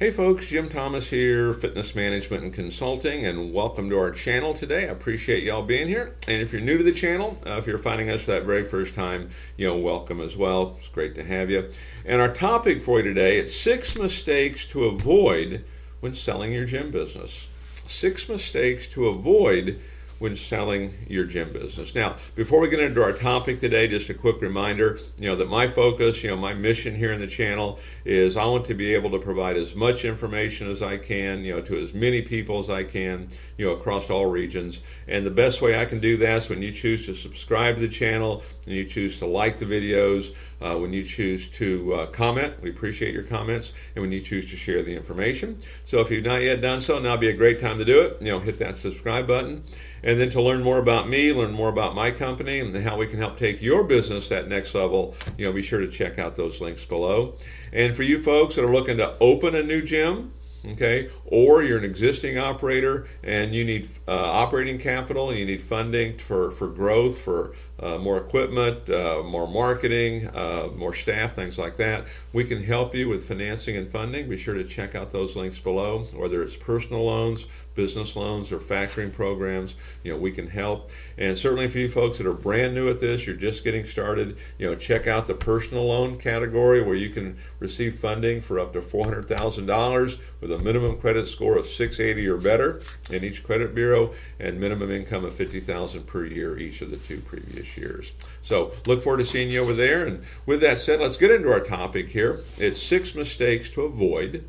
Hey folks, Jim Thomas here, Fitness Management and Consulting, and welcome to our channel today. I appreciate y'all being here. And if you're new to the channel, uh, if you're finding us for that very first time, you know, welcome as well. It's great to have you. And our topic for you today, it's six mistakes to avoid when selling your gym business. Six mistakes to avoid when selling your gym business. Now, before we get into our topic today, just a quick reminder, you know, that my focus, you know, my mission here in the channel is I want to be able to provide as much information as I can, you know, to as many people as I can, you know, across all regions. And the best way I can do that is when you choose to subscribe to the channel and you choose to like the videos, uh, when you choose to uh, comment, we appreciate your comments, and when you choose to share the information. So if you've not yet done so, now would be a great time to do it. You know, hit that subscribe button. And then to learn more about me, learn more about my company, and how we can help take your business that next level, you know, be sure to check out those links below. And for you folks that are looking to open a new gym, okay? Or you're an existing operator and you need uh, operating capital and you need funding for, for growth for uh, more equipment uh, more marketing uh, more staff things like that. We can help you with financing and funding. Be sure to check out those links below whether it's personal loans business loans or factoring programs you know we can help. And certainly for you folks that are brand new at this you're just getting started you know check out the personal loan category where you can receive funding for up to $400000 with a minimum credit score of 680 or better in each credit bureau and minimum income of 50000 per year each of the two previous years. So look forward to seeing you over there. And with that said let's get into our topic here. It's six mistakes to avoid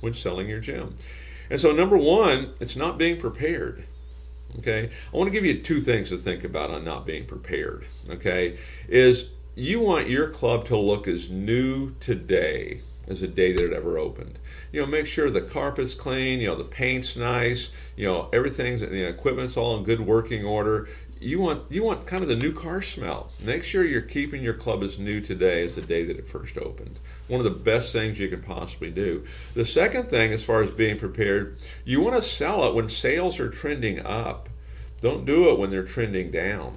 when selling your gym and so, number one, it's not being prepared. Okay, I want to give you two things to think about on not being prepared. Okay, is you want your club to look as new today as the day that it ever opened. You know, make sure the carpet's clean, you know, the paint's nice, you know, everything's, the equipment's all in good working order you want you want kind of the new car smell. Make sure you're keeping your club as new today as the day that it first opened. One of the best things you can possibly do. The second thing, as far as being prepared, you want to sell it when sales are trending up. Don't do it when they're trending down.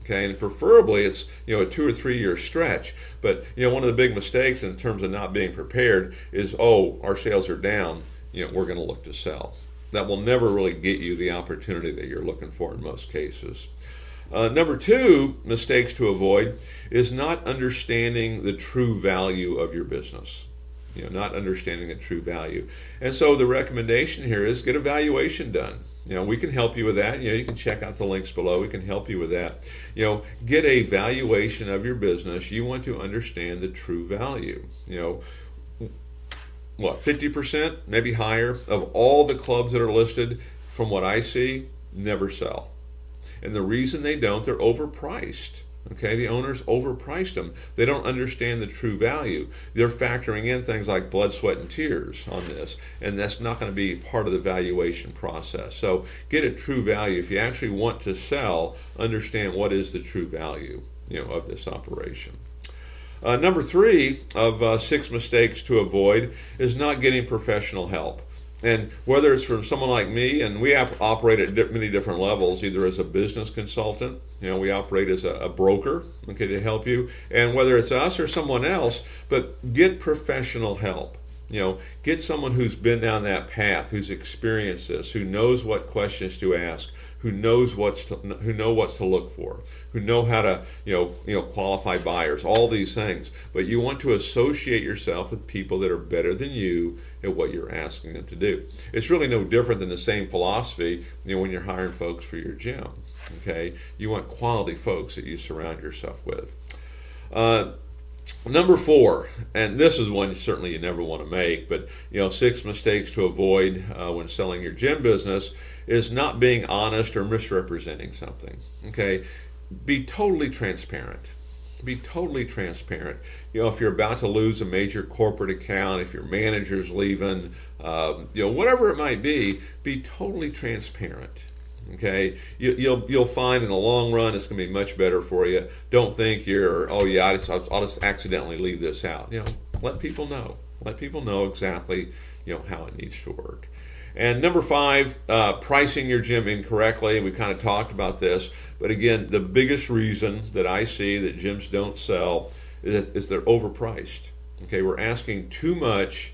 Okay, and preferably it's you know a two or three year stretch. But you know one of the big mistakes in terms of not being prepared is oh our sales are down. You know we're going to look to sell that will never really get you the opportunity that you're looking for in most cases. Uh, number two, mistakes to avoid is not understanding the true value of your business. You know, not understanding the true value. And so the recommendation here is get a valuation done. You know, we can help you with that. You know, you can check out the links below. We can help you with that. You know, get a valuation of your business. You want to understand the true value. You know, what 50% maybe higher of all the clubs that are listed from what i see never sell. And the reason they don't they're overpriced okay? The owners overpriced them. They don't understand the true value. They're factoring in things like blood sweat and tears on this and that's not going to be part of the valuation process. So get a true value. If you actually want to sell understand what is the true value you know of this operation uh, number three of uh, six mistakes to avoid is not getting professional help. And whether it's from someone like me, and we operate at many different levels, either as a business consultant, you know, we operate as a, a broker, okay, to help you, and whether it's us or someone else, but get professional help. You know, get someone who's been down that path, who's experienced this, who knows what questions to ask, who knows what's to, who know what's to look for, who know how to you know you know qualify buyers, all these things. But you want to associate yourself with people that are better than you at what you're asking them to do. It's really no different than the same philosophy you know when you're hiring folks for your gym. Okay, you want quality folks that you surround yourself with. Uh, Number four, and this is one certainly you never want to make, but you know, six mistakes to avoid uh, when selling your gym business is not being honest or misrepresenting something. Okay, be totally transparent. Be totally transparent. You know, if you're about to lose a major corporate account, if your manager's leaving, um, you know, whatever it might be, be totally transparent. Okay, you, will you'll, you'll find in the long run it's going to be much better for you. Don't think you're oh yeah I just, I'll, just accidentally leave this out. You know, let people know. Let people know exactly you know how it needs to work. And number five, uh, pricing your gym incorrectly. We kind of talked about this, but again, the biggest reason that I see that gyms don't sell is that is they're overpriced. Okay, we're asking too much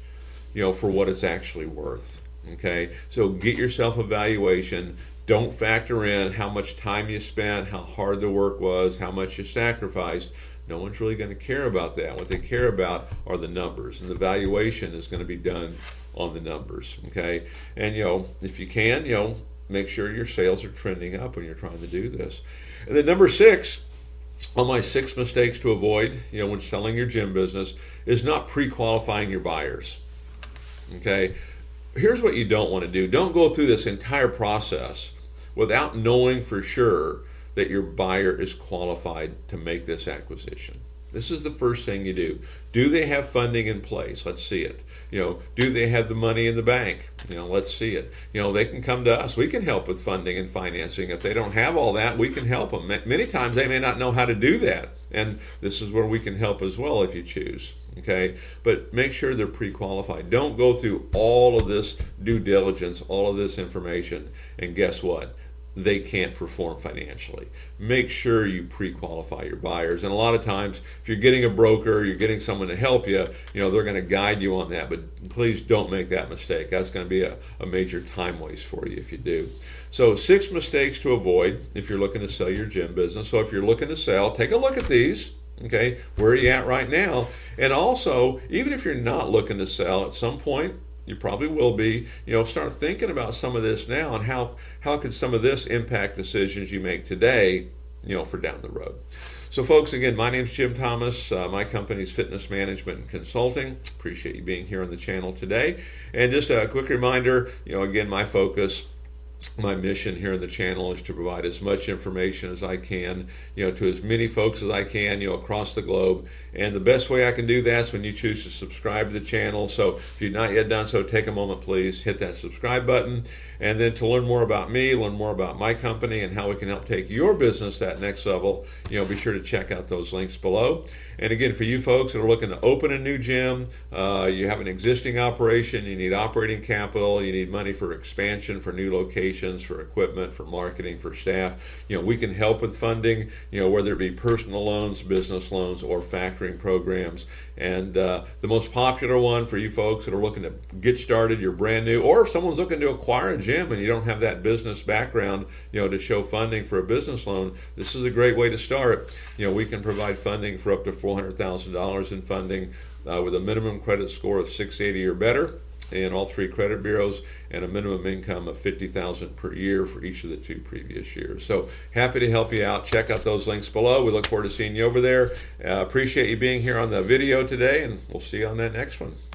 you know, for what it's actually worth. Okay, so get yourself a valuation. Don't factor in how much time you spent, how hard the work was, how much you sacrificed. No one's really going to care about that. What they care about are the numbers, and the valuation is going to be done on the numbers. Okay, and you know, if you can, you know, make sure your sales are trending up when you're trying to do this. And then number six, on my six mistakes to avoid, you know, when selling your gym business, is not pre-qualifying your buyers. Okay, here's what you don't want to do. Don't go through this entire process without knowing for sure that your buyer is qualified to make this acquisition. This is the first thing you do. Do they have funding in place? Let's see it. You know, do they have the money in the bank? You know, let's see it. You know, they can come to us. We can help with funding and financing. If they don't have all that, we can help them. Many times they may not know how to do that. And this is where we can help as well if you choose. Okay, but make sure they're pre qualified. Don't go through all of this due diligence, all of this information, and guess what? They can't perform financially. Make sure you pre-qualify your buyers. And a lot of times, if you're getting a broker, you're getting someone to help you, you know, they're going to guide you on that. But please don't make that mistake. That's going to be a, a major time waste for you if you do. So six mistakes to avoid if you're looking to sell your gym business. So if you're looking to sell, take a look at these. Okay, where are you at right now? And also, even if you're not looking to sell, at some point you probably will be. You know, start thinking about some of this now and how how could some of this impact decisions you make today, you know, for down the road. So, folks, again, my name is Jim Thomas. Uh, my company's Fitness Management and Consulting. Appreciate you being here on the channel today. And just a quick reminder, you know, again, my focus my mission here in the channel is to provide as much information as I can, you know, to as many folks as I can, you know, across the globe. And the best way I can do that is when you choose to subscribe to the channel. So if you've not yet done so, take a moment, please, hit that subscribe button. And then to learn more about me, learn more about my company and how we can help take your business that next level, you know, be sure to check out those links below. And again, for you folks that are looking to open a new gym, uh, you have an existing operation, you need operating capital, you need money for expansion, for new locations, for equipment, for marketing, for staff. You know, we can help with funding. You know, whether it be personal loans, business loans, or factoring programs. And uh, the most popular one for you folks that are looking to get started, you're brand new, or if someone's looking to acquire a gym and you don't have that business background, you know, to show funding for a business loan, this is a great way to start. You know, we can provide funding for up to $400,000 in funding uh, with a minimum credit score of 680 or better in all three credit bureaus and a minimum income of 50000 per year for each of the two previous years. So happy to help you out. Check out those links below. We look forward to seeing you over there. Uh, appreciate you being here on the video today and we'll see you on that next one